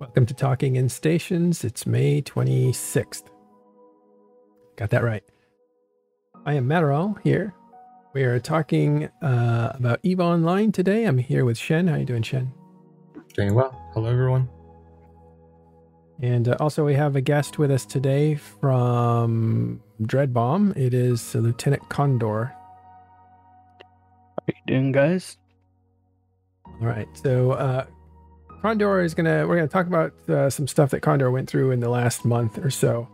Welcome to Talking in Stations. It's May 26th. Got that right. I am Matterall here. We are talking uh, about EVE Online today. I'm here with Shen. How are you doing, Shen? Doing well. Hello, everyone. And uh, also, we have a guest with us today from Dreadbomb. It is Lieutenant Condor. How are you doing, guys? All right. So, uh, Condor is gonna. We're gonna talk about uh, some stuff that Condor went through in the last month or so.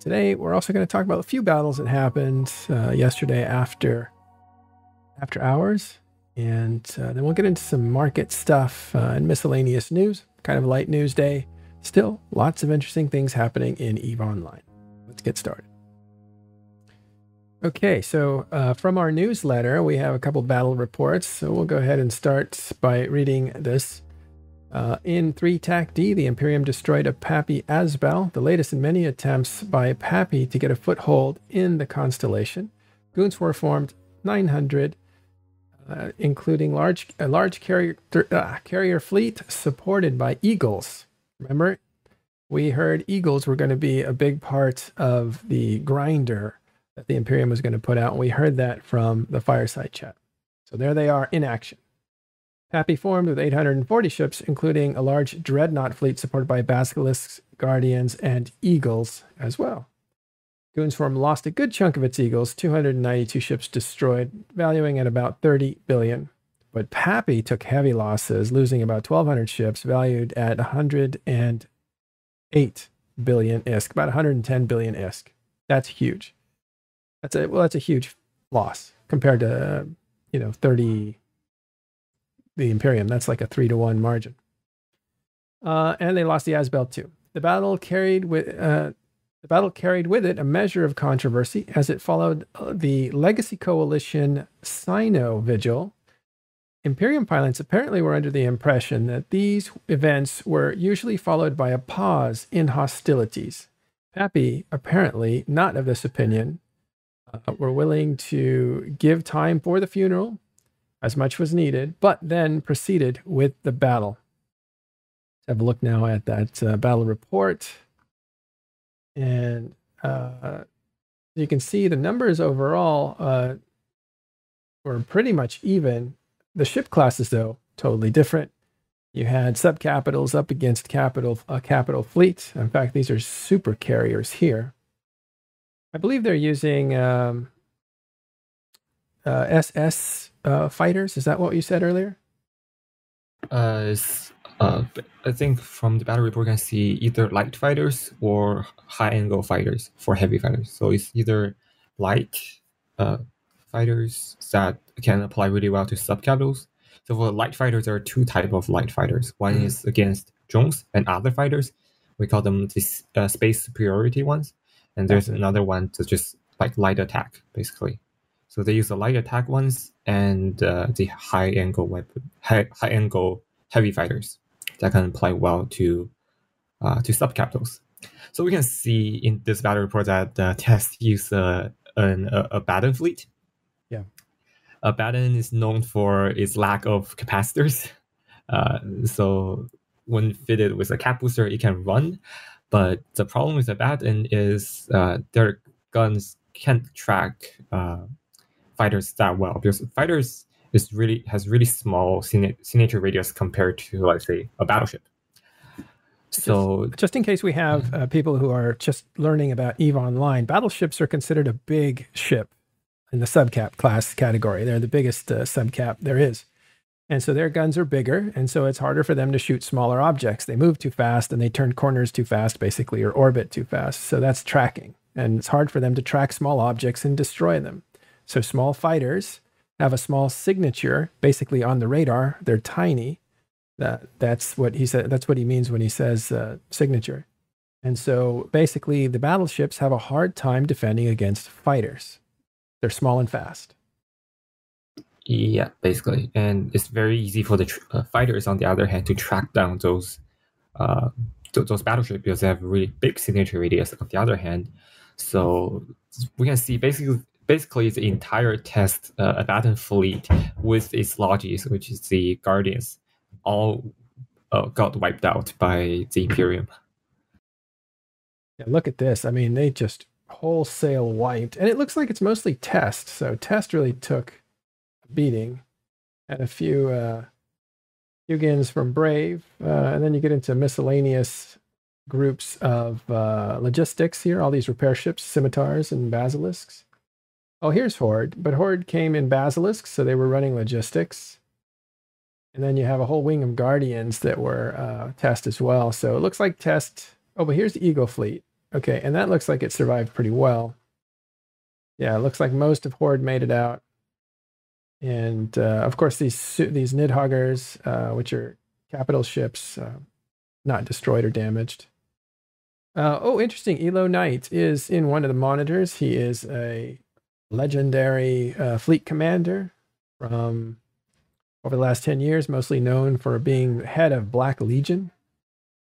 Today, we're also to talk about a few battles that happened uh, yesterday after after hours, and uh, then we'll get into some market stuff uh, and miscellaneous news. Kind of light news day. Still, lots of interesting things happening in Eve Online. Let's get started. Okay, so uh, from our newsletter, we have a couple battle reports. So we'll go ahead and start by reading this. Uh, in 3 TAC D, the Imperium destroyed a Pappy Asbel, the latest in many attempts by Pappy to get a foothold in the constellation. Goons were formed 900, uh, including large a large carrier uh, carrier fleet supported by Eagles. Remember, we heard Eagles were going to be a big part of the grinder that the Imperium was going to put out, and we heard that from the fireside chat. So there they are in action. Pappy formed with 840 ships, including a large dreadnought fleet supported by basilisks, guardians, and eagles as well. Goonswarm lost a good chunk of its eagles, 292 ships destroyed, valuing at about 30 billion. But Pappy took heavy losses, losing about 1,200 ships, valued at 108 billion ISK, about 110 billion ISK. That's huge. That's a well, that's a huge loss compared to you know 30 the Imperium. That's like a three to one margin. Uh, and they lost the Asbel too. The battle carried with uh, the battle carried with it a measure of controversy as it followed uh, the Legacy Coalition Sino Vigil. Imperium pilots apparently were under the impression that these events were usually followed by a pause in hostilities. Pappy, apparently not of this opinion, uh, were willing to give time for the funeral as much was needed, but then proceeded with the battle. Let's have a look now at that uh, battle report. And uh, you can see the numbers overall uh, were pretty much even. The ship classes, though, totally different. You had subcapitals up against capital a capital fleet. In fact, these are super carriers here. I believe they're using um, uh, SS uh, fighters. Is that what you said earlier? Uh, uh, I think from the battle report, can see either light fighters or high angle fighters for heavy fighters. So it's either light uh, fighters that can apply really well to subcapitals. So for light fighters, there are two type of light fighters. One mm. is against drones and other fighters. We call them the uh, space superiority ones. And there's another one to just like light attack, basically. So they use the light attack ones and uh, the high angle weapon, high, high angle heavy fighters that can apply well to uh, to subcapitals. So we can see in this battle report that the test use uh, an, a, Abaddon fleet. Yeah, Abaddon is known for its lack of capacitors. Uh, so when fitted with a cap booster, it can run. But the problem with the Abaddon is uh, their guns can't track uh, fighters that well because fighters is really has really small signature radius compared to let's say a battleship. So just, just in case we have uh, people who are just learning about Eve Online, battleships are considered a big ship in the subcap class category. They're the biggest uh, subcap there is. And so their guns are bigger, and so it's harder for them to shoot smaller objects. They move too fast and they turn corners too fast, basically, or orbit too fast. So that's tracking. And it's hard for them to track small objects and destroy them. So small fighters have a small signature basically on the radar. They're tiny. That that's what he said. That's what he means when he says uh, signature. And so basically, the battleships have a hard time defending against fighters. They're small and fast. Yeah, basically, and it's very easy for the tr- uh, fighters, on the other hand, to track down those uh, th- those battleships because they have really big signature radius. On the other hand, so we can see basically basically the entire test uh, Abaddon fleet with its lodges, which is the Guardians, all uh, got wiped out by the Imperium. Yeah, look at this. I mean, they just wholesale wiped, and it looks like it's mostly test. So test really took a beating, and a few uh, Huginns from Brave, uh, and then you get into miscellaneous groups of uh, logistics here. All these repair ships, scimitars, and basilisks. Oh, here's Horde, but Horde came in basilisks, so they were running logistics. And then you have a whole wing of guardians that were uh, test as well. So it looks like test. Oh, but here's the Eagle fleet. Okay, and that looks like it survived pretty well. Yeah, it looks like most of Horde made it out. And uh, of course, these these Nidhoggurs, uh, which are capital ships, uh, not destroyed or damaged. Uh, oh, interesting. Elo Knight is in one of the monitors. He is a legendary uh, fleet commander from over the last 10 years, mostly known for being head of Black Legion.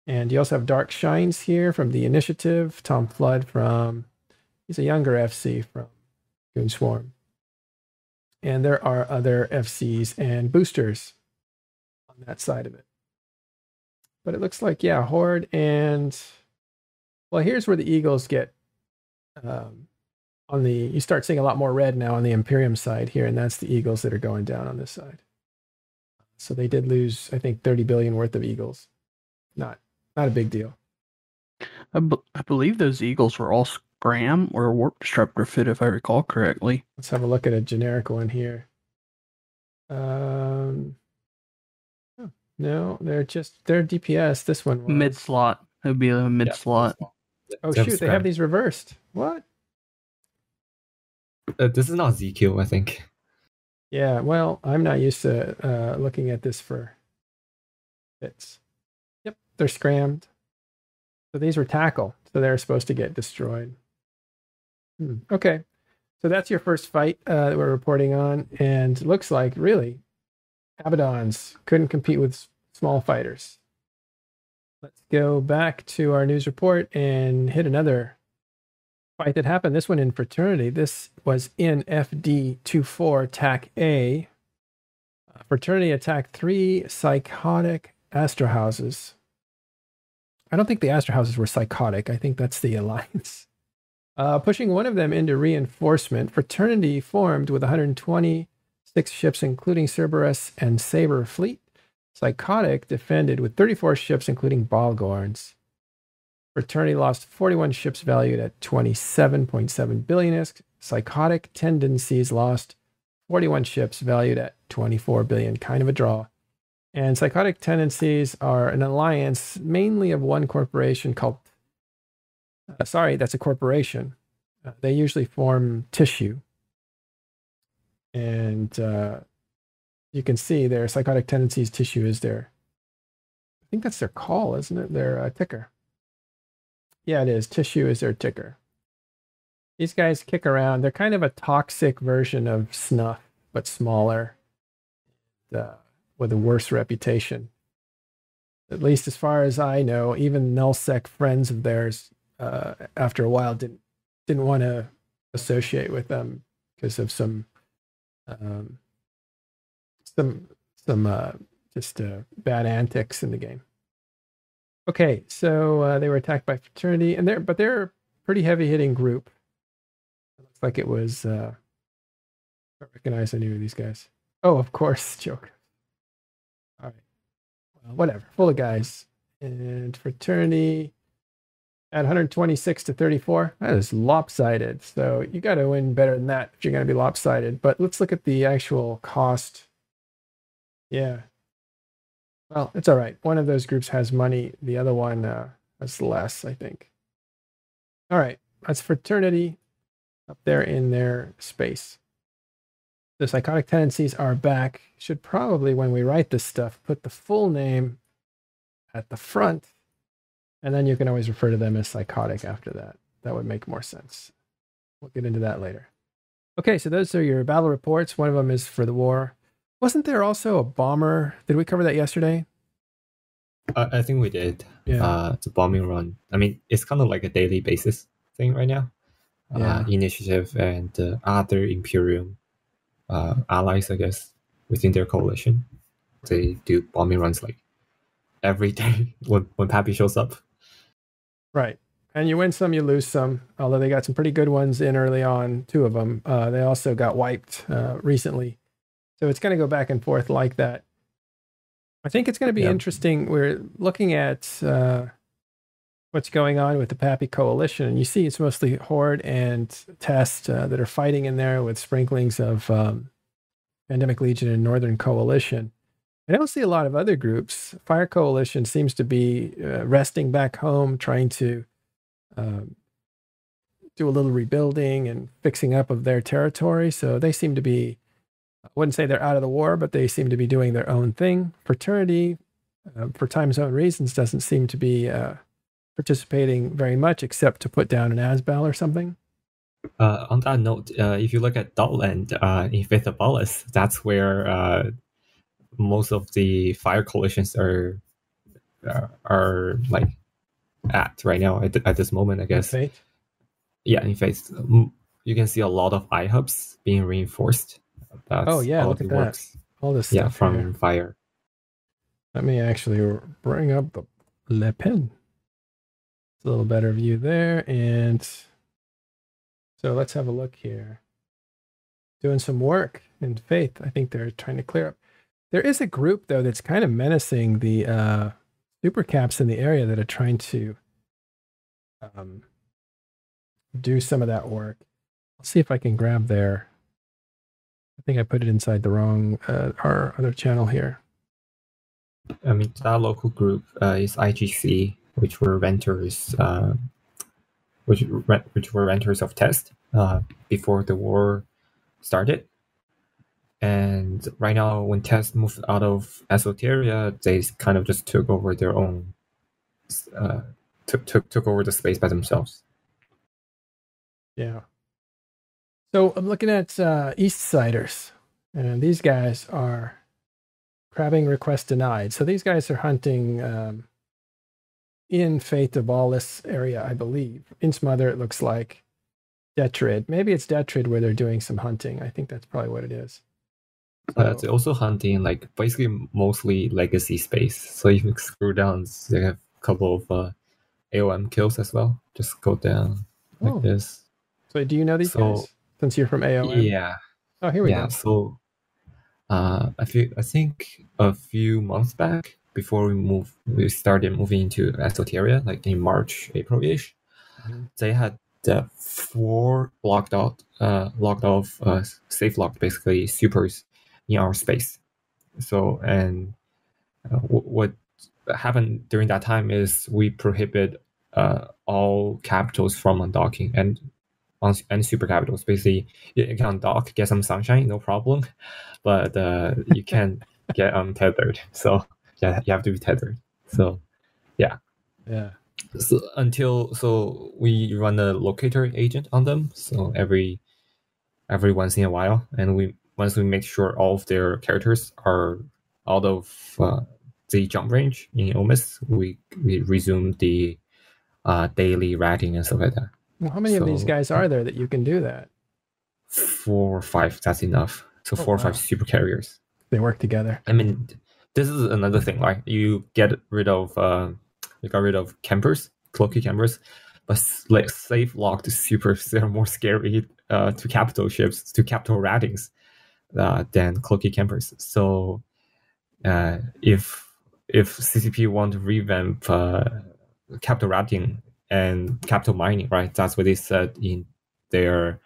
And you also have Dark Shines here from the Initiative, Tom Flood from, he's a younger FC from Goon Swarm. And there are other FCs and boosters on that side of it. But it looks like, yeah, Horde and, well, here's where the Eagles get, um, on the, you start seeing a lot more red now on the Imperium side here, and that's the Eagles that are going down on this side. So they did lose, I think, 30 billion worth of Eagles. Not, not a big deal. I I believe those eagles were all scram or warp disruptor fit, if I recall correctly. Let's have a look at a generic one here. Um, oh, no, they're just they're DPS. This one. Mid slot. It would be a mid Yeah. slot. Oh shoot, they have these reversed. What? Uh, this is not ZQ, I think. Yeah, well, I'm not used to uh, looking at this for bits. Yep, they're scrammed. So these were tackle, so they're supposed to get destroyed. Hmm, Okay, so that's your first fight uh, that we're reporting on, and looks like really, Abaddons couldn't compete with small fighters. Let's go back to our news report and hit another fight that happened. This one in fraternity. This was in FD 24 TAC A. Uh, fraternity attacked three psychotic Astrahuses. I don't think the Astrahuses were psychotic. I think that's the alliance. Uh, pushing one of them into reinforcement, fraternity formed with 126 ships, including Cerberus and Saber fleet. Psychotic defended with 34 ships, including Bhaalgorns. Fraternity lost 41 ships valued at 27.7 billion isk. Psychotic tendencies lost 41 ships valued at 24 billion. Kind of a draw. And psychotic tendencies are an alliance mainly of one corporation called, uh, sorry, that's a corporation. Uh, they usually form tissue. And uh, you can see their psychotic tendencies tissue is their, I think that's their call, isn't it? Their uh, ticker. Yeah, it is. Tissue is their ticker. These guys kick around. They're kind of a toxic version of Snuff, but smaller, uh, with a worse reputation. At least as far as I know, even nullsec friends of theirs, uh, after a while, didn't didn't want to associate with them because of some um, some some uh, just uh, bad antics in the game. Okay, so uh, they were attacked by fraternity, and they're but they're a pretty heavy hitting group. It looks like it was. Uh, I recognize any of these guys. Oh, of course, joke. All right, well, whatever. Full of guys and fraternity at 126 to 34. That is lopsided. So you got to win better than that if you're going to be lopsided. But let's look at the actual cost. Yeah, well, it's all right. One of those groups has money. The other one uh, has less, I think. All right. That's fraternity up there in their space. The psychotic tendencies are back. Should probably, when we write this stuff, put the full name at the front. And then you can always refer to them as psychotic after that. That would make more sense. We'll get into that later. Okay, so those are your battle reports. One of them is for the war. Wasn't there also a bomber? Did we cover that yesterday? I, I think we did. Yeah. Uh, the bombing run. I mean, it's kind of like a daily basis thing right now. Yeah. Uh, initiative and uh, other Imperium uh, allies, I guess, within their coalition. They do bombing runs like every day when when Pappy shows up. Right. And you win some, you lose some. Although they got some pretty good ones in early on, two of them. Uh, they also got wiped uh, recently. So it's going to go back and forth like that. I think it's going to be interesting. We're looking at uh, what's going on with the Pappy Coalition, and you see it's mostly Horde and Test uh, that are fighting in there with sprinklings of um, Pandemic Legion and Northern Coalition. I don't see a lot of other groups. Fire Coalition seems to be uh, resting back home, trying to um, do a little rebuilding and fixing up of their territory. So they seem to be, I wouldn't say they're out of the war, but they seem to be doing their own thing. Fraternity, uh, for time zone reasons, doesn't seem to be uh, participating very much except to put down an Asbel or something. Uh, on that note, uh, if you look at DOTLAN uh, in Feythabolis, that's where uh, most of the fire coalitions are are like at right now at, at this moment, I guess. Fate. Yeah, in Faith, mm, you can see a lot of iHubs being reinforced. That's Oh, yeah, look at that. works. All this Yeah, stuff. from here. fire. Let me actually bring up the Le Pen. It's a little better view there. And so let's have a look here. Doing some work in faith. I think they're trying to clear up. There is a group, though, that's kind of menacing the uh, super caps in the area that are trying to um, do some of that work. I'll see if I can grab their. I think I put it inside the wrong, uh, our other channel here. I mean, that local group uh, is IGC, which were renters, uh, which re- which were renters of Test uh, before the war started. And right now, when Test moved out of Esoteria, they kind of just took over their own, uh, took took took over the space by themselves. Yeah. So I'm looking at uh, East Siders, and these guys are crabbing request denied. So these guys are hunting um, in Feythabolis area, I believe. In Smother, it looks like Detorid. Maybe it's Detorid where they're doing some hunting. I think that's probably what it is. Uh, So- they also hunting like basically mostly legacy space. So if you screw down, they have a couple of uh, AOM kills as well. Just go down like Oh. this. So do you know these So- guys? Since you're from AOM. Yeah, Oh, here we yeah. go. So, uh, I feel I think a few months back, before we move, we started moving into Esoteria, like in March, April ish. Mhm. They had the four locked out, uh, locked off, uh, safe locked basically supers in our space. So and uh, w- what happened during that time is we prohibit uh, all capitals from undocking and on and super capitals. Basically, you can dock, get some sunshine, no problem, but uh, you can't get untethered. So yeah, you have to be tethered. So Yeah. Yeah. So until so we run a locator agent on them so every every once in a while and we once we make sure all of their characters are out of uh, the jump range in Omist, we we resume the uh, daily ratting and stuff like that. Well, how many of these guys are there that you can do that? Four or five, that's enough. So Oh, four or five super carriers. They work together. I mean, this is another thing, right? You get rid of, uh, you got rid of campers, cloaky campers, but like safe locked supers, they're more scary uh, to capital ships, to capital ratings uh, than cloaky campers. So, uh, if if CCP want to revamp uh, capital ratting and capital mining, right? That's what they said in their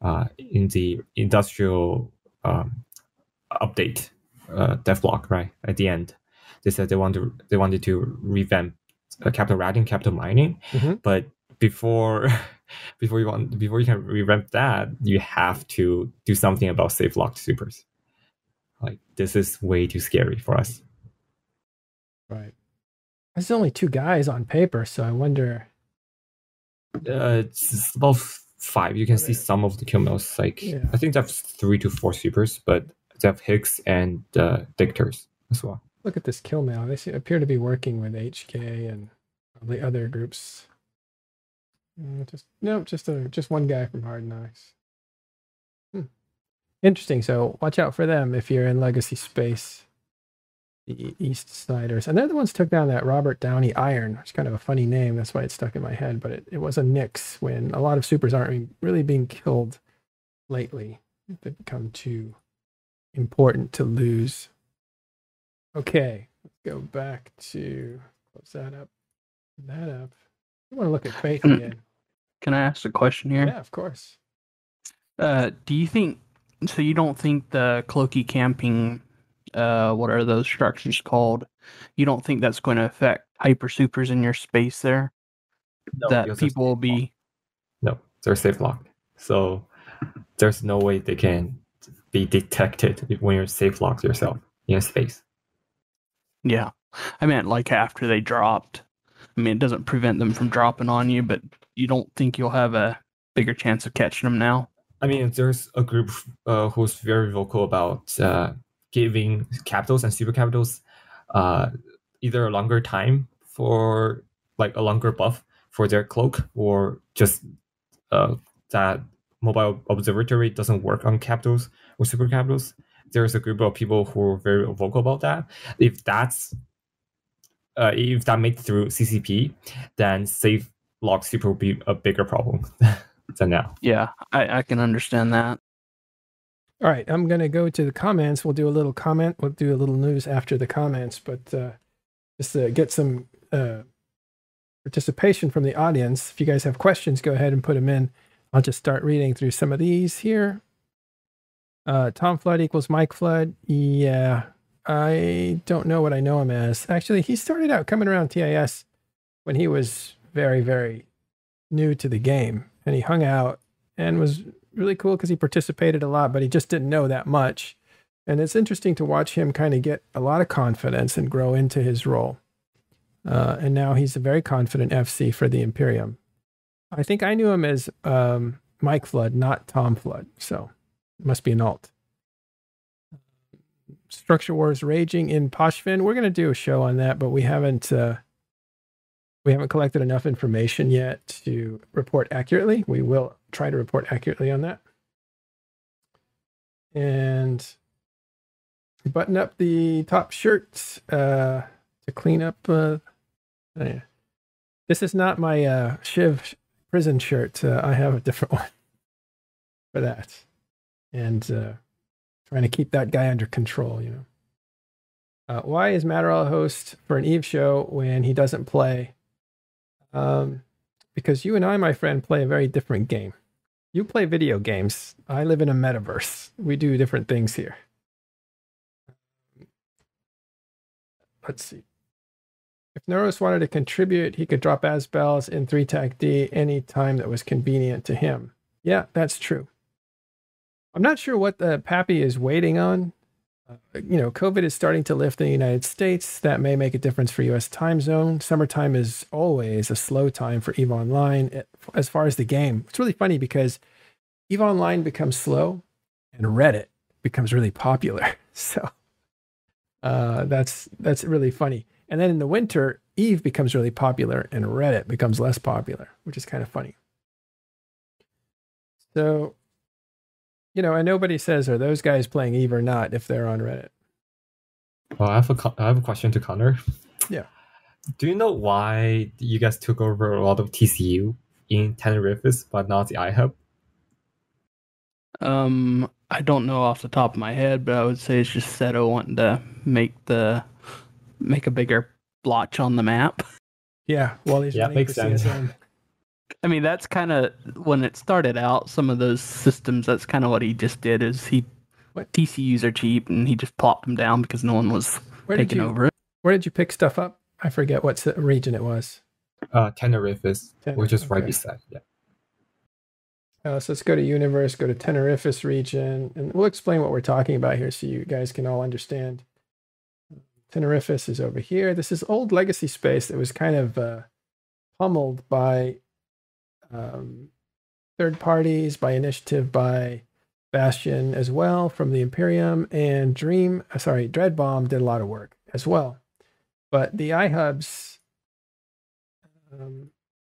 uh, in the industrial um, update uh, devlog, right? At the end, they said they want to they wanted to revamp uh, capital ratting, capital mining, Mhm. but before before you want before you can revamp that, you have to do something about safe locked supers. Like this is way too scary for us. Right. There's only two guys on paper, so I wonder. Uh, it's about five. You can see some of the kill mails. Like Yeah. I think they have three to four sweepers, but they have HICs and uh, Dictors as well. Look at this kill mail. They seem, appear to be working with HK and probably other groups. Uh, just no, just a just one guy from Hard Knocks. Hmm. Interesting. So watch out for them if you're in Legacy space. The East Siders. And they're the ones took down that Robert Downey Iron. It's kind of a funny name. That's why it stuck in my head. But it, it was a Nyx when a lot of supers aren't really being killed lately. They've become too important to lose. Okay, let's go back to close that up. That up. I want to look at Faith Hmm. again. Can I ask a question here? Yeah, of course. Uh, do you think so? You don't think the cloaky camping, uh, what are those structures called? You don't think that's going to affect hyper supers in your space there? No, that people will be. No, they're safe locked. So there's no way they can be detected when you're safe locked yourself in a space. Yeah, I meant like after they dropped. I mean, it doesn't prevent them from dropping on you, but you don't think you'll have a bigger chance of catching them now? I mean, there's a group uh, who's very vocal about uh, giving capitals and super capitals uh, either a longer time for like a longer buff for their cloak, or just uh, that mobile observatory doesn't work on capitals or super capitals. There's a group of people who are very vocal about that. If that's uh, if that makes through CCP, then safe lock super will be a bigger problem than now. Yeah, I, I can understand that. All right, I'm going to go to the comments. We'll do a little comment. We'll do a little news after the comments, but uh, just to get some uh, participation from the audience. If you guys have questions, go ahead and put them in. I'll just start reading through some of these here. Uh, Tom Flood equals Mike Flood. Yeah, I don't know what I know him as. Actually, he started out coming around TIS when he was very, very new to the game, and he hung out and was really cool because he participated a lot, but he just didn't know that much. And it's interesting to watch him kind of get a lot of confidence and grow into his role. Uh, and now he's a very confident FC for the Imperium. I think I knew him as um, Mike Flood, not Tom Flood. So must be an alt. Structure Wars raging in Pochven. We're going to do a show on that, but we haven't uh, we haven't collected enough information yet to report accurately. We will try to report accurately on that. And button up the top shirt uh, to clean up. Uh, oh yeah. This is not my uh, Shiv prison shirt. Uh, I have a different one for that. And uh, trying to keep that guy under control, you know. Uh, why is Matterall a host for an Eve show when he doesn't play? Um, because you and I, my friend, play a very different game. You play video games. I live in a metaverse. We do different things here. Let's see. If Noros wanted to contribute, he could drop Asbel's in 3 Tac D any time that was convenient to him. Yeah, that's true. I'm not sure what the Pappy is waiting on. You know, COVID is starting to lift in the United States. That may make a difference for US time zone. Summertime is always a slow time for EVE Online as far as the game. It's really funny because EVE Online becomes slow and Reddit becomes really popular. So uh, that's that's really funny. And then in the winter, Eve becomes really popular and Reddit becomes less popular, which is kind of funny. So, you know, and nobody says, are those guys playing Eve or not if they're on Reddit? Well, I have a co- I have a question to Connor. Yeah. Do you know why you guys took over a lot of TCU in Tenerifis, but not the iHub? Um, I don't know off the top of my head, but I would say it's just Seto wanting to make the make a bigger blotch on the map. Yeah, while he's Yeah, running makes sense. CSM. I mean, that's kind of when it started out. Some of those systems, that's kind of what he just did. Is he What? TCUs are cheap, and he just plopped them down because no one was Where taking you over it. where did you pick stuff up? I forget what s- region it was. Uh, Tenerifis, is, which is right beside. Yeah. Uh, so let's go to Universe, go to Tenerifis region, and we'll explain what we're talking about here so you guys can all understand. Tenerifis is over here. This is old legacy space that was kind of uh, pummeled by um, third parties, by initiative, by Bastion as well from the Imperium, and Dream, uh, sorry, Dread Bomb did a lot of work as well. But the iHubs um,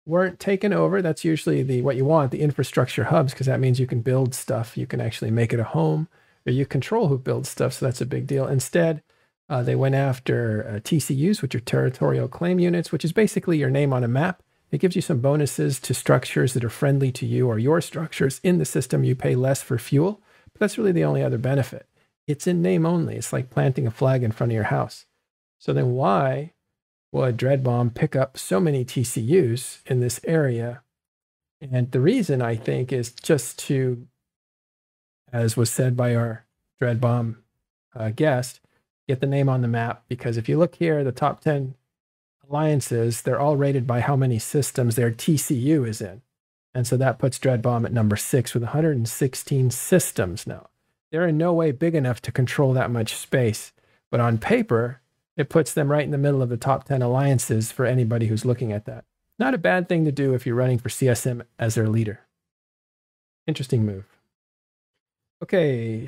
weren't taken over. That's usually the what you want, the infrastructure hubs, because that means you can build stuff. You can actually make it a home, or you control who builds stuff. So that's a big deal. Instead, Uh, they went after uh, TCUs, which are territorial claim units, which is basically your name on a map. It gives you some bonuses to structures that are friendly to you or your structures in the system. You pay less for fuel, but that's really the only other benefit. It's in name only. It's like planting a flag in front of your house. So then why would Dread Bomb pick up so many TCUs in this area? And the reason I think is just to, as was said by our Dread Bomb uh, guest, get the name on the map. Because if you look here, the top 10 alliances, they're all rated by how many systems their TCU is in. And so that puts Dread Bomb at number six with 116 systems now. They're in no way big enough to control that much space. But on paper, it puts them right in the middle of the top 10 alliances for anybody who's looking at that. Not a bad thing to do if you're running for CSM as their leader. Interesting move. Okay,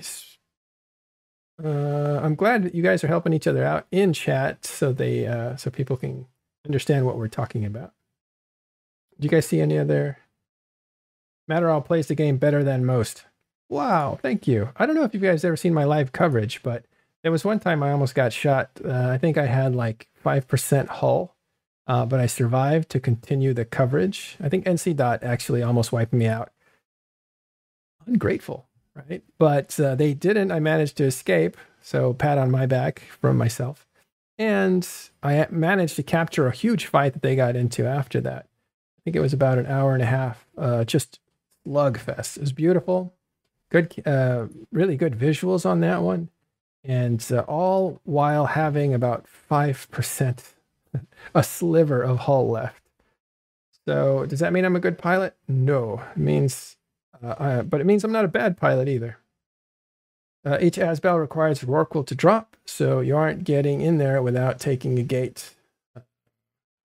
uh, I'm glad that you guys are helping each other out in chat so they uh, so people can understand what we're talking about. Do you guys see any other? Matterall plays the game better than most. Wow, thank you. I don't know if you guys ever seen my live coverage, but there was one time I almost got shot. Uh, I think I had like five percent hull, uh, but I survived to continue the coverage. I think NC Dot actually almost wiped me out. Ungrateful right? But uh, they didn't. I managed to escape. So pat on my back from myself. And I managed to capture a huge fight that they got into after that. I think it was about an hour and a half. Uh, just slugfest. It was beautiful. Good, uh, really good visuals on that one. And uh, all while having about 5%, a sliver of hull left. So does that mean I'm a good pilot? No. It means uh, but it means I'm not a bad pilot either. Uh, each ASBAL requires Rorqual to drop, so you aren't getting in there without taking a gate.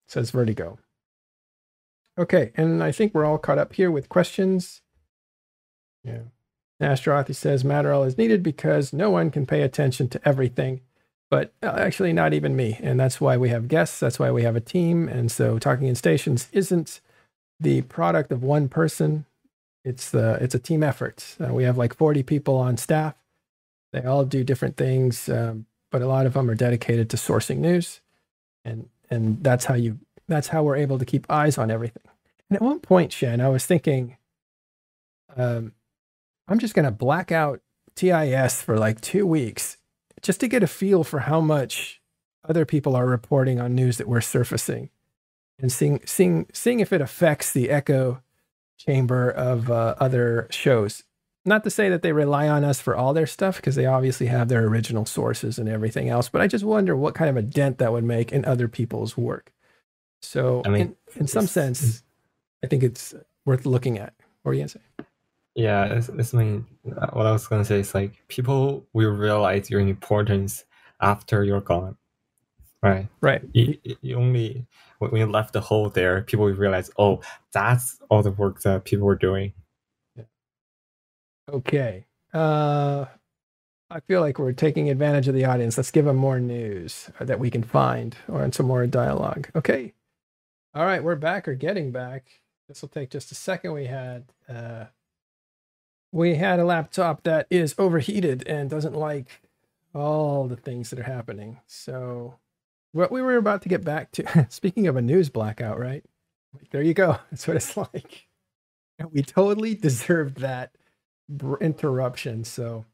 says Vertigo. Okay, and I think we're all caught up here with questions. Yeah. Ashterothi says Matterall is needed because no one can pay attention to everything, but uh, actually not even me. And that's why we have guests. That's why we have a team. And so Talking in Stations isn't the product of one person it's the it's a team effort. Uh, we have like 40 people on staff. They all do different things, um, but a lot of them are dedicated to sourcing news, and and that's how you that's how we're able to keep eyes on everything. And at one point, Shen, I was thinking, um, I'm just gonna black out TIS for like two weeks just to get a feel for how much other people are reporting on news that we're surfacing, and seeing seeing seeing if it affects the echo chamber of uh, other shows. Not to say that they rely on us for all their stuff, because they obviously have their original sources and everything else, but I just wonder what kind of a dent that would make in other people's work. So, I mean, in, in some sense, I think it's worth looking at. What are you going to say? Yeah, it's, it's mean, what I was going to say is like people will realize your importance after you're gone. Right. Right. You, you only when you left the hole there, people realize, oh, that's all the work that people were doing. Okay. Uh, I feel like we're taking advantage of the audience. Let's give them more news that we can find or some more dialogue. Okay. All right, we're back or getting back. This will take just a second. We had uh, we had a laptop that is overheated and doesn't like all the things that are happening. So what we were about to get back to, speaking of a news blackout, right? Like, there you go. That's what it's like. And we totally deserved that interruption. So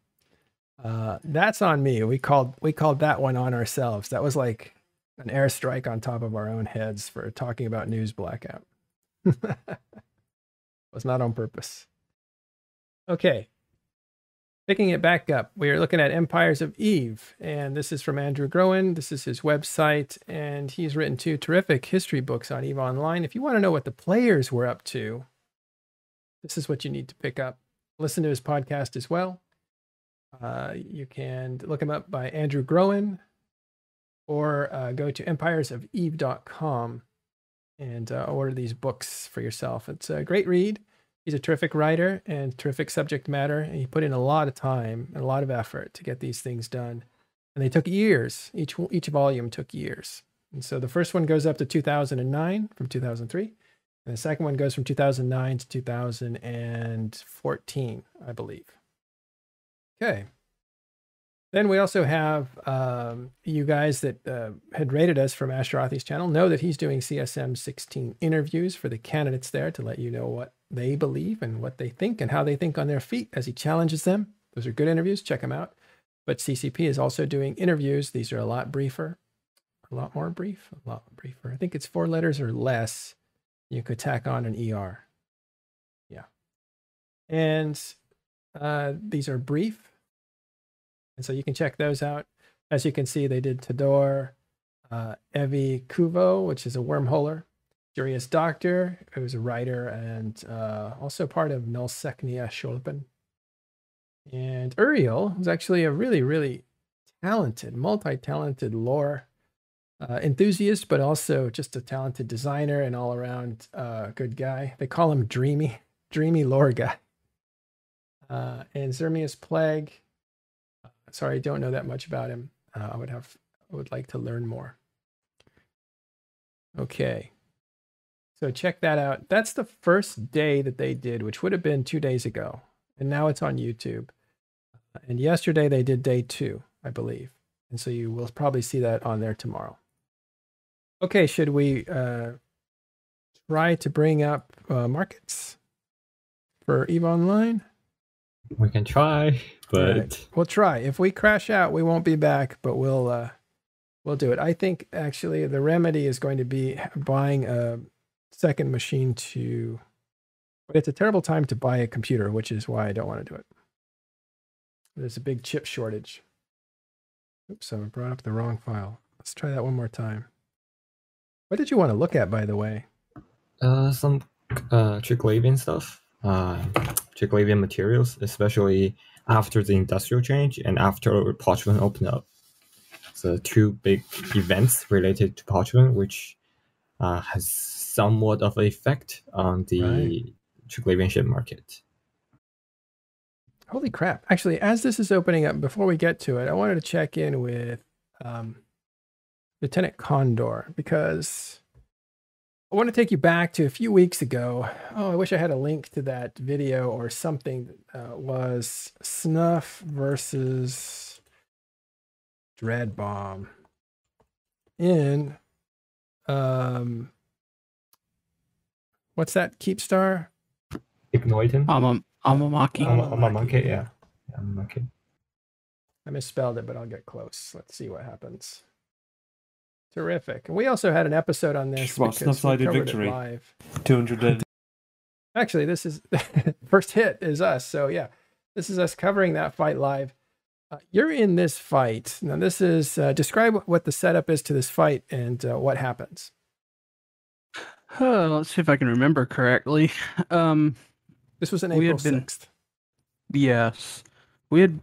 uh, that's on me. We called we called that one on ourselves. That was like an airstrike on top of our own heads for talking about news blackout. was not on purpose. Okay, Picking it back up, we are looking at Empires of Eve, and this is from Andrew Groen. This is his website, and he's written two terrific history books on Eve Online. If you want to know what the players were up to, this is what you need to pick up. Listen to his podcast as well. Uh, you can look him up by Andrew Groen or uh, go to empiresofeve.com and uh, order these books for yourself. It's a great read he's a terrific writer and terrific subject matter. And he put in a lot of time and a lot of effort to get these things done. And they took years. Each each volume took years. And so the first one goes up to 2009 from 2003. And the second one goes from 2009 to 2014, I believe. Okay. Then we also have um, you guys that uh, had rated us from Ashterothi's channel know that he's doing CSM 16 interviews for the candidates there to let you know what they believe and what they think and how they think on their feet as he challenges them. Those are good interviews. Check them out. But CCP is also doing interviews. These are a lot briefer, a lot more brief, a lot briefer. I think it's four letters or less. You could tack on an ER. Yeah. And uh, these are brief. And so you can check those out. As you can see, they did Tador, uh, Evi Kuvo, which is a wormholer, Curious Doctor, who's a writer and uh, also part of Nullsecnia Schulpen. And Uriel, who's actually a really, really talented, multi-talented lore uh, enthusiast, but also just a talented designer and all-around uh, good guy. They call him Dreamy, Dreamy lore guy. Uh, and Xermius Plague. Uh, sorry, I don't know that much about him. Uh, I would have, I would like to learn more. Okay. So check that out. That's the first day that they did, which would have been two days ago. And now it's on YouTube. And yesterday they did day two, I believe. And so you will probably see that on there tomorrow. Okay, should we uh, try to bring up uh, markets for EVE Online? We can try, but Right. We'll try. If we crash out, we won't be back, but we'll uh, we'll do it. I think actually the remedy is going to be buying a second machine to. But it's a terrible time to buy a computer, which is why I don't want to do it. There's a big chip shortage. Oops, I brought up the wrong file. Let's try that one more time. What did you want to look at, by the way? uh, some uh, Triglavian stuff, uh, Triglavian materials, especially after the industrial change and after Pochven opened up. So two big events related to Pochven, which uh, has somewhat of an effect on the Right. Triglavian ship market. Holy crap. Actually, as this is opening up, before we get to it, I wanted to check in with um, Lieutenant Condor because I want to take you back to a few weeks ago. Oh, I wish I had a link to that video or something. Uh, was Snuff versus Dread Bomb in um, what's that? Keepstar? Ignoitin? I'm a I'm a Maki. I'm, a monkey, yeah. yeah. I'm a monkey. I misspelled it, but I'll get close. Let's see what happens. Terrific. And we also had an episode on this. Well, because Snuff-sided we covered it victory. live. 200 and Actually, this is first hit is us. So yeah, this is us covering that fight live. Uh, you're in this fight. Now, this is uh, describe what the setup is to this fight and uh, what happens. Uh, let's see if I can remember correctly. Um, This was We April had been- 6th. yes, we had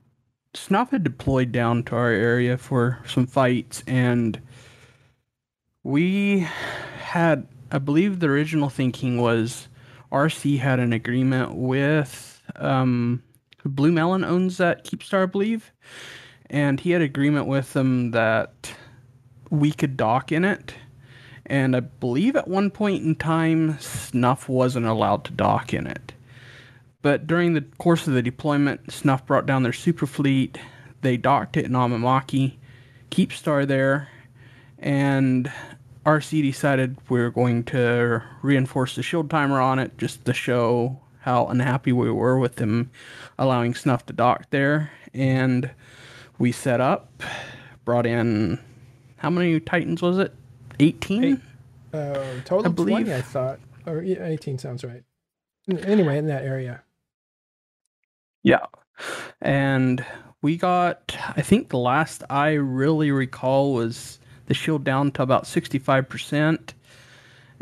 Snuff had deployed down to our area for some fights, and we had, I believe, the original thinking was RC had an agreement with um, Blue Melon owns that Keepstar, I believe, and he had agreement with them that we could dock in it. And I believe at one point in time, Snuff wasn't allowed to dock in it. But during the course of the deployment, Snuff brought down their super fleet. They docked it in Amamake, Keepstar there, and RC decided we were going to reinforce the shield timer on it just to show how unhappy we were with them allowing Snuff to dock there. And we set up, brought in how many Titans was it? 18? Eight. Uh, total I believe- 20, I thought. Or 18 sounds right. Anyway, in that area. Yeah. And we got, I think the last I really recall was the shield down to about 65%.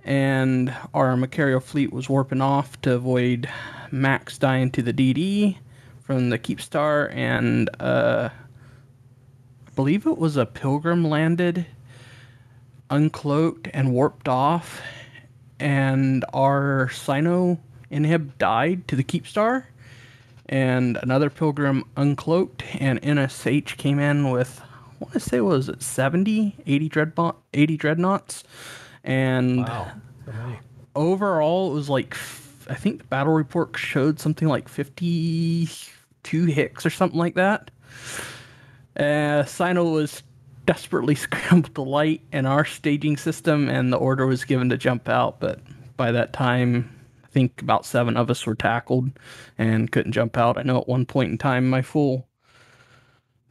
And our Machariel fleet was warping off to avoid Max dying to the DD from the Keepstar. And uh, I believe it was a Pilgrim landed, uncloaked, and warped off. And our Cyno inhib died to the Keepstar and another pilgrim uncloaked and NSH came in with I want to say was it 70 80 dreadbot 80 dreadnoughts and many. overall it was like I think the battle report showed something like 52 hicks or something like that Uh, Cyno was desperately scrambled the light in our staging system, and the order was given to jump out. But by that time, I think about seven of us were tackled and couldn't jump out. I know at one point in time, my full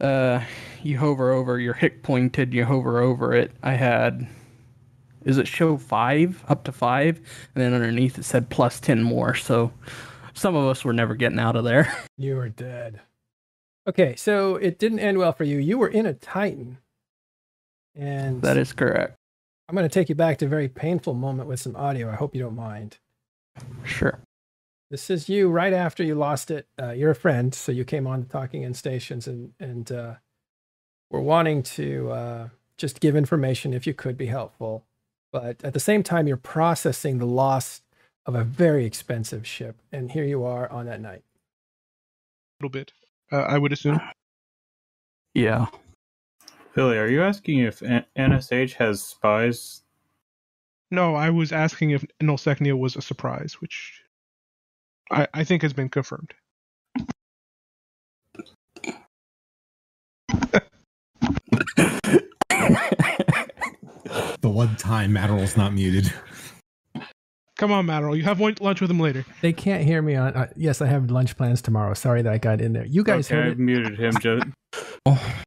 uh, you hover over your hick pointed, you hover over it. I had, is it show five up to five, and then underneath it said plus ten more. So some of us were never getting out of there. You were dead. Okay, so it didn't end well for you. You were in a Titan. And that is correct. I'm going to take you back to a very painful moment with some audio. I hope you don't mind. Sure. This is you right after you lost it. Uh, you're a friend, so you came on Talking in Stations and and uh, we're wanting to uh, just give information if you could be helpful. But at the same time, you're processing the loss of a very expensive ship, and here you are on that night. A little bit, uh, I would assume. Yeah. Billy, are you asking if N- NSH has spies? No, I was asking if Nullsecnia was a surprise, which I, I think has been confirmed. The one time Matterall's not muted. Come on, Matterall, you have one- lunch with him later. They can't hear me on. Uh, yes, I have lunch plans tomorrow. Sorry that I got in there. You guys okay, heard I it. muted him. Just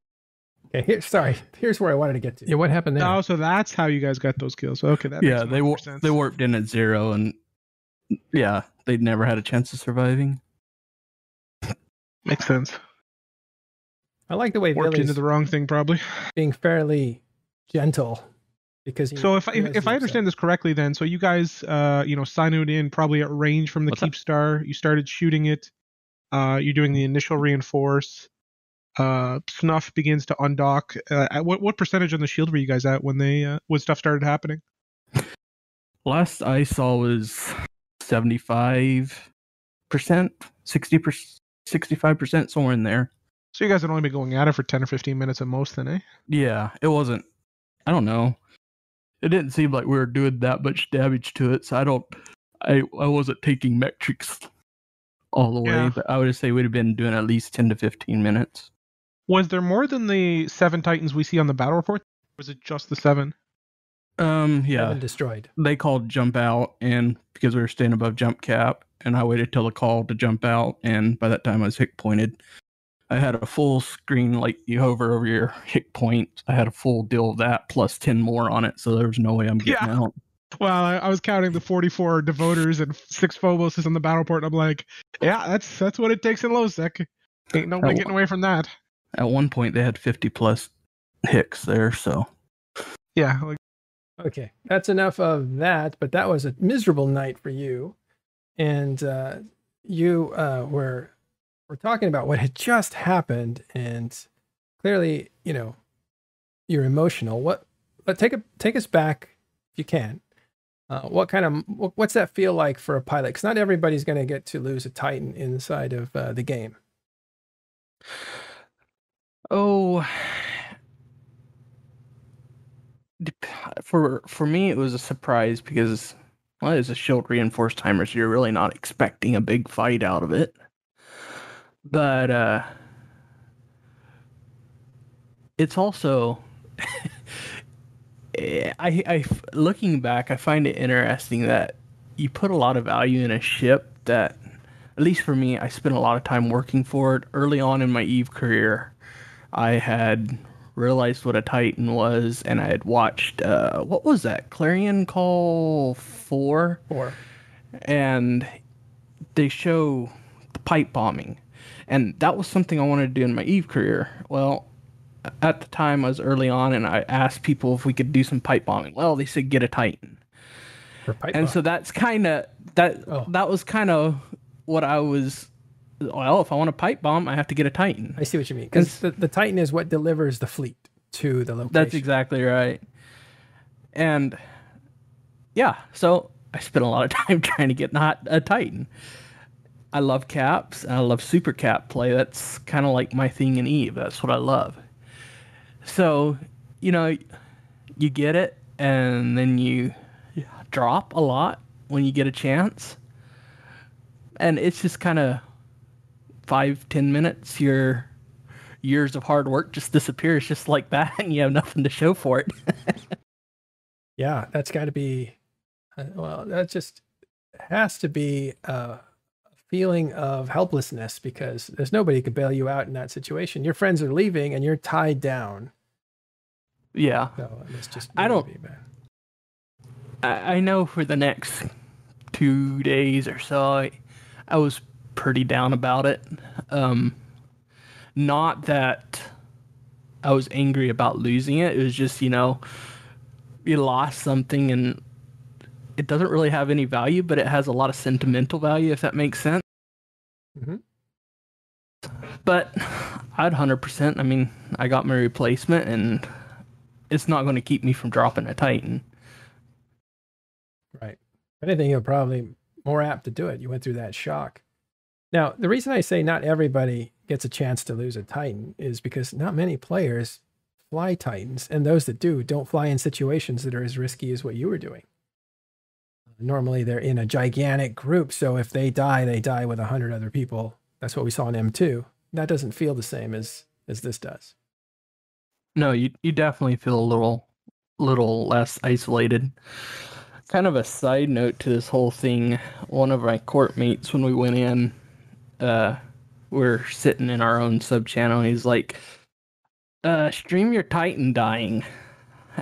Okay, here, sorry. Here's where I wanted to get to. Yeah, what happened there? Oh, so that's how you guys got those kills. Okay, that yeah, makes they more war- sense. they warped in at zero, and yeah, they'd never had a chance of surviving. makes sense. I like the way Warped Billy's into the wrong thing, probably. being fairly gentle because he So if I, if, if I understand this correctly, then so you guys, uh, you know, signed in probably at range from the What's that? Keepstar. You started shooting it. Uh, you're doing the initial reinforce. Uh, Snuff begins to undock. Uh, at what what percentage on the shield were you guys at when they uh, when stuff started happening? Last I saw was seventy five percent, sixty percent, sixty five percent, somewhere in there. So you guys had only been going at it for ten or fifteen minutes at most, then, eh? Yeah, it wasn't. I don't know. It didn't seem like we were doing that much damage to it, so I don't. I I wasn't taking metrics all the way, Yeah. but I would say we'd have been doing at least ten to fifteen minutes. Was there more than the seven Titans we see on the battle report? Or was it just the seven? Um, yeah, Seven destroyed. they called jump out, and because we were staying above jump cap, and I waited till the call to jump out, and by that time I was HIC pointed. I had a full screen, like you hover over your HIC point. I had a full deal of that plus ten more on it, so there was no way I'm getting Yeah. out. Well, I, I was counting the 44 devoters and six phoboses on the battle report, and I'm like, yeah, that's that's what it takes in low sec. Ain't nobody getting away from that. At one point, they had 50 plus HICs there, so Yeah, like Okay, that's enough of that. But that was a miserable night for you, and uh, you uh, were were talking about what had just happened, and clearly, you know, you're emotional. What? But take a take us back, if you can. Uh, what kind of what's that feel like for a pilot? Because not everybody's going to get to lose a Titan inside of uh, the game. Oh, for for me, it was a surprise because well, it's a shield reinforced timer, so you're really not expecting a big fight out of it. But uh, it's also, eh, I, I looking back, I find it interesting that you put a lot of value in a ship that, at least for me, I spent a lot of time working for it early on in my Eve career. I had realized what a Titan was, and I had watched uh, what was that Clarion Call Four, four, and they show the pipe bombing, and that was something I wanted to do in my Eve career. Well, at the time I was early on, and I asked people if we could do some pipe bombing. Well, they said get a Titan, for pipe and bomb. so that's kind of that. Oh. That was kind of what I was. Well, if I want a pipe bomb, I have to get a Titan. I see what you mean. Because the, the Titan is what delivers the fleet to the location. That's exactly right. And yeah, so I spent a lot of time trying to get not a Titan. I love caps and I love super cap play. That's kind of like my thing in Eve. That's what I love. So, you know, you get it and then you drop a lot when you get a chance. And it's just kind of five, ten minutes. You're years of hard work just disappears just like that, and you have nothing to show for it. Yeah, that's got to be, uh, well, that just has to be a feeling of helplessness because there's nobody could bail you out in that situation. Your friends are leaving and you're tied down. yeah, So it's just, I don't-. I, I know for the next two days or so, I, I was pretty down about it. Um, not that I was angry about losing it. It was just, you know, you lost something and it doesn't really have any value, but it has a lot of sentimental value, if that makes sense. Mhm. But I'd 100%. I mean, I got my replacement and it's not going to keep me from dropping a Titan. Right. If anything, you're probably more apt to do it. You went through that shock. Now, the reason I say not everybody gets a chance to lose a Titan is because not many players fly Titans, and those that do don't fly in situations that are as risky as what you were doing. Normally, they're in a gigantic group, so if they die, they die with a hundred other people. That's what we saw in M2. That doesn't feel the same as as this does. No, you you definitely feel a little little less isolated. Kind of a side note to this whole thing, one of my corp mates when we went in, uh we're sitting in our own sub channel and he's like, uh, stream your Titan dying.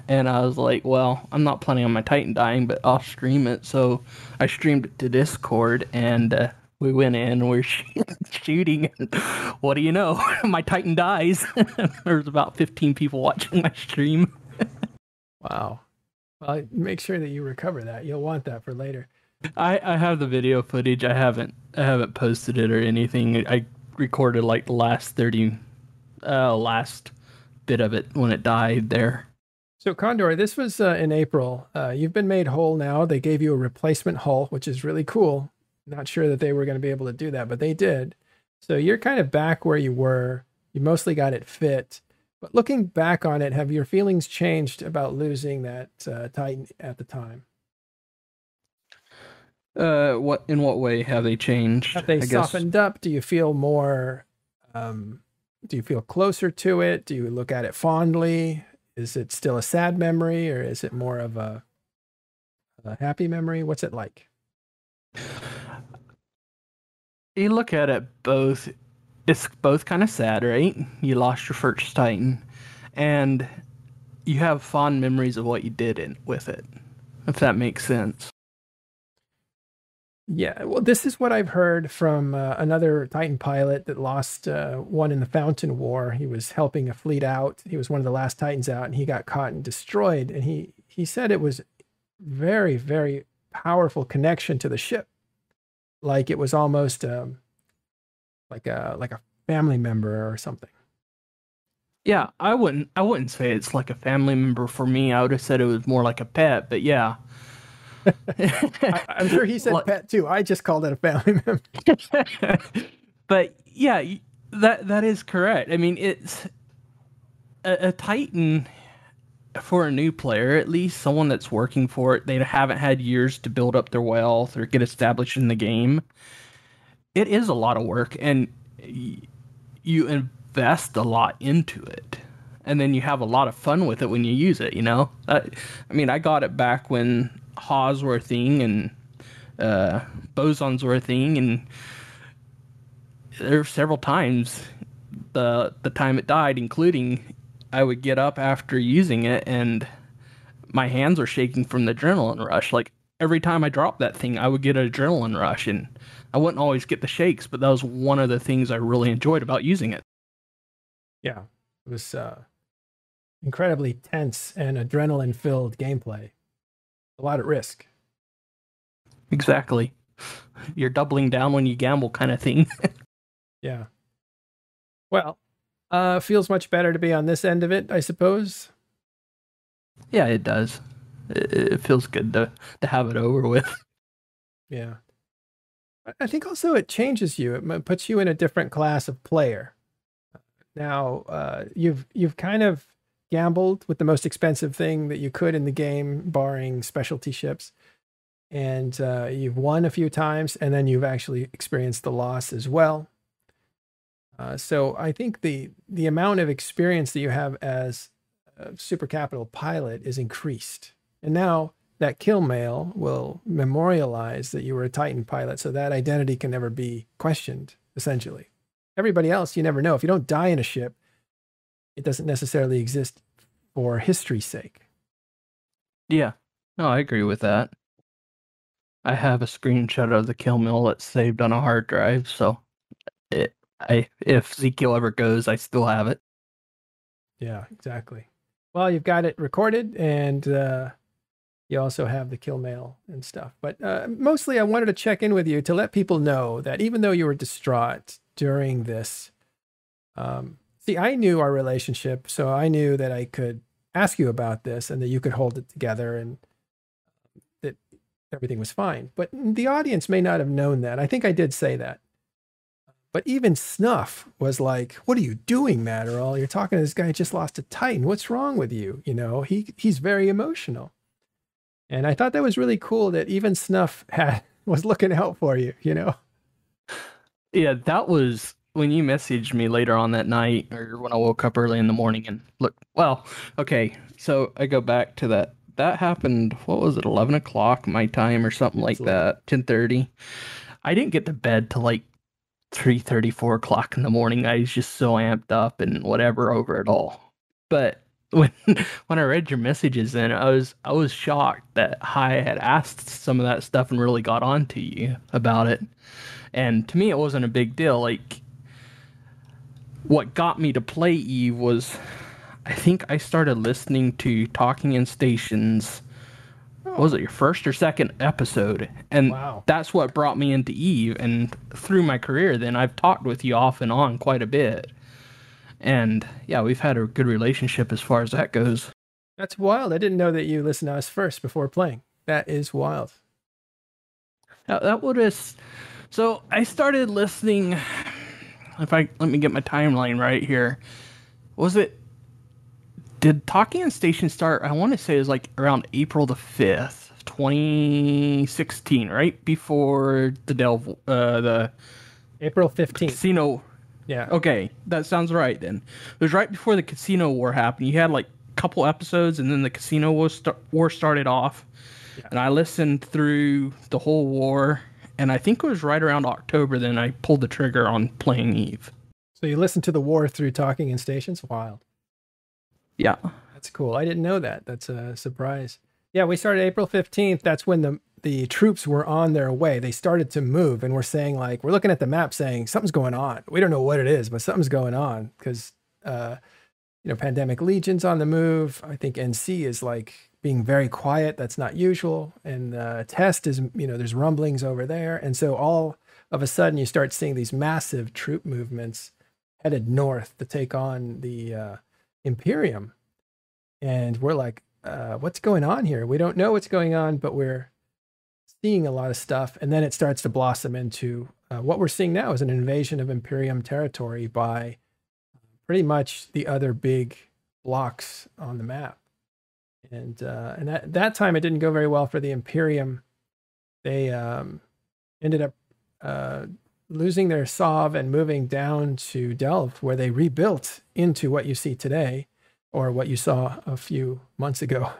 And I was like, well, I'm not planning on my Titan dying, but I'll stream it. So I streamed it to Discord and uh, we went in we're shooting. And what do you know? my Titan dies. There's about 15 people watching my stream. Wow. Well, make sure that you recover that. You'll want that for later. I, I have the video footage. I haven't I haven't posted it or anything. I recorded like the last 30 uh last bit of it when it died there. So Condor, this was uh, in April. Uh, you've been made whole now. They gave you a replacement hull, which is really cool. Not sure that they were going to be able to do that, but they did. So you're kind of back where you were. You mostly got it fit. But looking back on it, have your feelings changed about losing that uh, Titan at the time? Uh what in what way have they changed? Have they I guess- softened up? Do you feel more? Um, do you feel closer to it? Do you look at it fondly? Is it still a sad memory, or is it more of a, a happy memory? What's it like? you look at it both it's both kind of sad right you lost your first titan and you have fond memories of what you did in, with it if that makes sense Yeah, well, this is what I've heard from uh, another Titan pilot that lost uh, one in the Fountain War. He was helping a fleet out. He was one of the last Titans out, and he got caught and destroyed. And he he said it was very very powerful connection to the ship, like it was almost um, like a like a family member or something. yeah i wouldn't i wouldn't say it's like a family member for me i would have said it was more like a pet but yeah I, I'm sure he said Like- pet too. I just called it a family member. but yeah, that that is correct. I mean, it's a, a Titan for a new player, at least someone that's working for it. They haven't had years to build up their wealth or get established in the game. It is a lot of work, and y- you invest a lot into it. And then you have a lot of fun with it when you use it, you know? I, I mean, I got it back when HAWs were a thing and uh, bosons were a thing, and there were several times the the time it died, including I would get up after using it and my hands were shaking from the adrenaline rush. Like every time I dropped that thing, I would get an adrenaline rush, and I wouldn't always get the shakes, but that was one of the things I really enjoyed about using it. Yeah, it was uh, incredibly tense and adrenaline filled gameplay. A lot at risk. Exactly. You're doubling down when you gamble, kind of thing. Yeah. Well, uh, feels much better to be on this end of it, I suppose. yeah, it does. It, it feels good to to have it over with. Yeah. I- I think also it changes you. It puts you in a different class of player. Now, uh, you've you've kind of gambled with the most expensive thing that you could in the game, barring specialty ships, and uh, you've won a few times, and then you've actually experienced the loss as well. Uh, so I think the the amount of experience that you have as a super capital pilot is increased, and now that kill mail will memorialize that you were a Titan pilot, so that identity can never be questioned. Essentially, everybody else you never know. If you don't die in a ship, it doesn't necessarily exist for history's sake. Yeah. No, I agree with that. I have a screenshot of the kill mail that's saved on a hard drive, so it, I if Ezekiel ever goes, I still have it. Yeah, exactly. Well, you've got it recorded, and uh, you also have the kill mail and stuff. But uh, mostly, I wanted to check in with you to let people know that even though you were distraught during this, um, see, I knew our relationship, so I knew that I could ask you about this and that you could hold it together and that everything was fine. But the audience may not have known that. I think I did say that. But even Snuff was like, "What are you doing, Matterall? You're talking to this guy just lost a Titan. What's wrong with you? You know, he he's very emotional." And I thought that was really cool that even Snuff had was looking out for you. You know. Yeah, that was when you messaged me later on that night, or when I woke up early in the morning and look. Well, okay, so I go back to that. That happened. What was it? Eleven o'clock my time, or something like that. Ten thirty. I didn't get to bed till like three thirty, four o'clock in the morning. I was just so amped up and whatever over it all. But when when I read your messages, then I was I was shocked that High had asked some of that stuff and really got on to you about it. And to me, it wasn't a big deal. Like what got me to play Eve was I think I started listening to Talking in Stations. Was it your first or second episode? And Wow. that's what brought me into Eve. And through my career, then I've talked with you off and on quite a bit. And yeah, we've had a good relationship as far as that goes. That's wild. I didn't know that you listened to us first before playing. That is wild. That, that would have. So I started listening. If I let me get my timeline right here, was it? Did Talking on Station start? I want to say it was like around April the fifth, twenty sixteen, right before the Delve, uh, the April 15th. casino. Yeah. Okay, that sounds right. Then it was right before the casino war happened. You had like a couple episodes, and then the casino war, war started off. And I listened through the whole war, and I think it was right around October. Then I pulled the trigger on playing Eve. So you listened to the war through talking in stations? Wild. Yeah, That's cool. I didn't know that. That's a surprise. Yeah, we started April 15th. That's when the the troops were on their way. They started to move and we're saying like we're looking at the map saying something's going on. We don't know what it is, but something's going on because uh you know, Pandemic Legion's on the move. I think NC is like being very quiet. That's not usual. And the Test is, you know, there's rumblings over there. And so all of a sudden you start seeing these massive troop movements headed north to take on the uh, Imperium. And we're like, uh, what's going on here? We don't know what's going on, but we're seeing a lot of stuff. And then it starts to blossom into uh, what we're seeing now is an invasion of Imperium territory by pretty much the other big blocks on the map. And uh, and that that time it didn't go very well for the Imperium. They um, ended up uh, losing their Sov and moving down to Delve, where they rebuilt into what you see today, or what you saw a few months ago.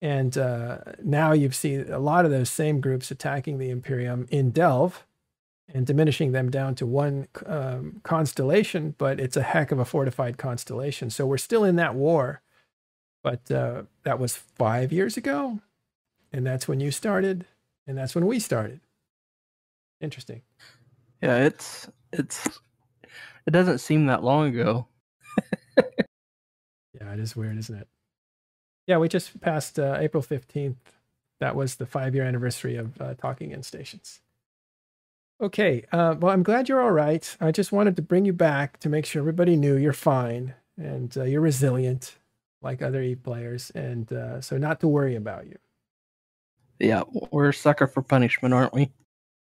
And uh, now you've seen a lot of those same groups attacking the Imperium in Delve and diminishing them down to one um, constellation, but it's a heck of a fortified constellation. So we're still in that war, but uh, that was five years ago, and that's when you started, and that's when we started. Interesting. yeah. It's it's it doesn't seem that long ago. Yeah, it is weird, isn't it? Yeah, we just passed uh, April 15th. That was the five year anniversary of uh, Talking in Stations. Okay, uh, well, I'm glad you're all right. I just wanted to bring you back to make sure everybody knew you're fine and uh, you're resilient like other E players, and uh, so not to worry about you. Yeah, we're a sucker for punishment, aren't we?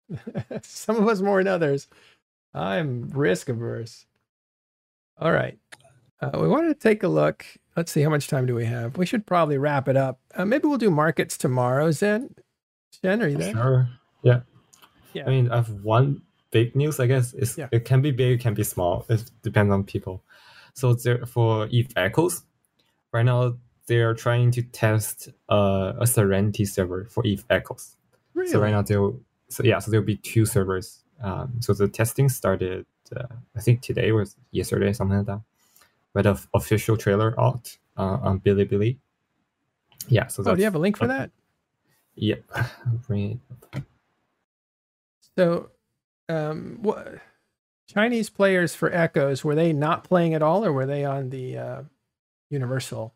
Some of us more than others. I'm risk averse. All right. Uh, we wanted to take a look. Let's see, how much time do we have? We should probably wrap it up. Uh, maybe we'll do markets tomorrow. Zen, Zen, are you there? Sure. Yeah. Yeah. I mean, I have one big news, I guess. It's, Yeah. It can be big, it can be small. It depends on people. So there, for Eve Echoes, right now they're trying to test uh, a Serenity server for Eve Echoes. Really? So right now there, so yeah, so there'll be two servers. Um, so the testing started, uh, I think today was yesterday, something like that. But the official trailer out uh, on Bilibili. Yeah. So oh, do you have a link for that? Yep. Bring it. So, um, what Chinese players for Echoes were they not playing at all, or were they on the uh, Universal?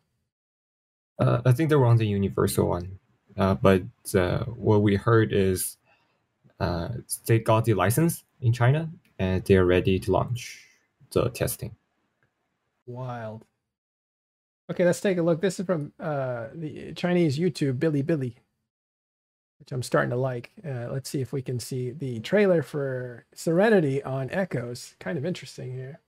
Uh, I think they were on the universal one, uh, but uh, what we heard is uh, they got the license in China and they're ready to launch the testing. Wild. Okay, let's take a look. This is from uh, the Chinese YouTube, Bilibili, which I'm starting to like. Uh, let's see if we can see the trailer for Serenity on Echoes. Kind of interesting here.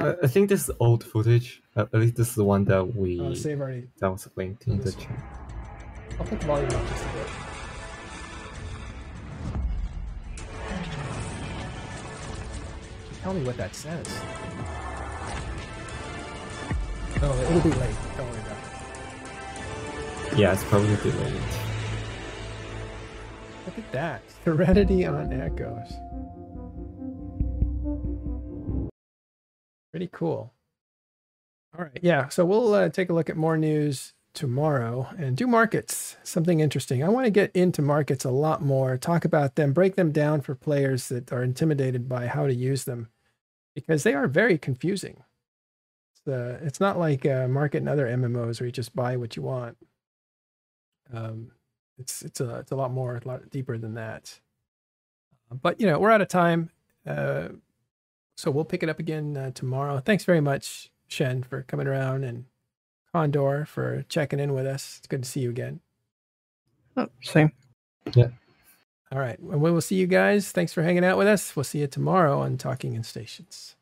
Uh, I think this is old footage. Uh, at least this is the one that we Oh, save already. that was linked in the chat. I'll put the volume up just a bit. Tell me what that says. Oh, it'll be late. Don't worry about it. Yeah, it's probably delayed. Look at that. Serenity on Echoes. Pretty cool. All right. Yeah. So we'll uh, take a look at more news tomorrow and do markets. Something interesting. I want to get into markets a lot more, talk about them, break them down for players that are intimidated by how to use them because they are very confusing. It's, uh, it's not like market and other MMOs where you just buy what you want. Um, it's it's a it's a lot more a lot deeper than that but you know we're out of time uh so we'll pick it up again uh, tomorrow. Thanks very much shen for coming around and condor for checking in with us. It's good to see you again. Oh, same. Yeah. All right. And we will see you guys. Thanks for hanging out with us. We'll see you tomorrow on talking in stations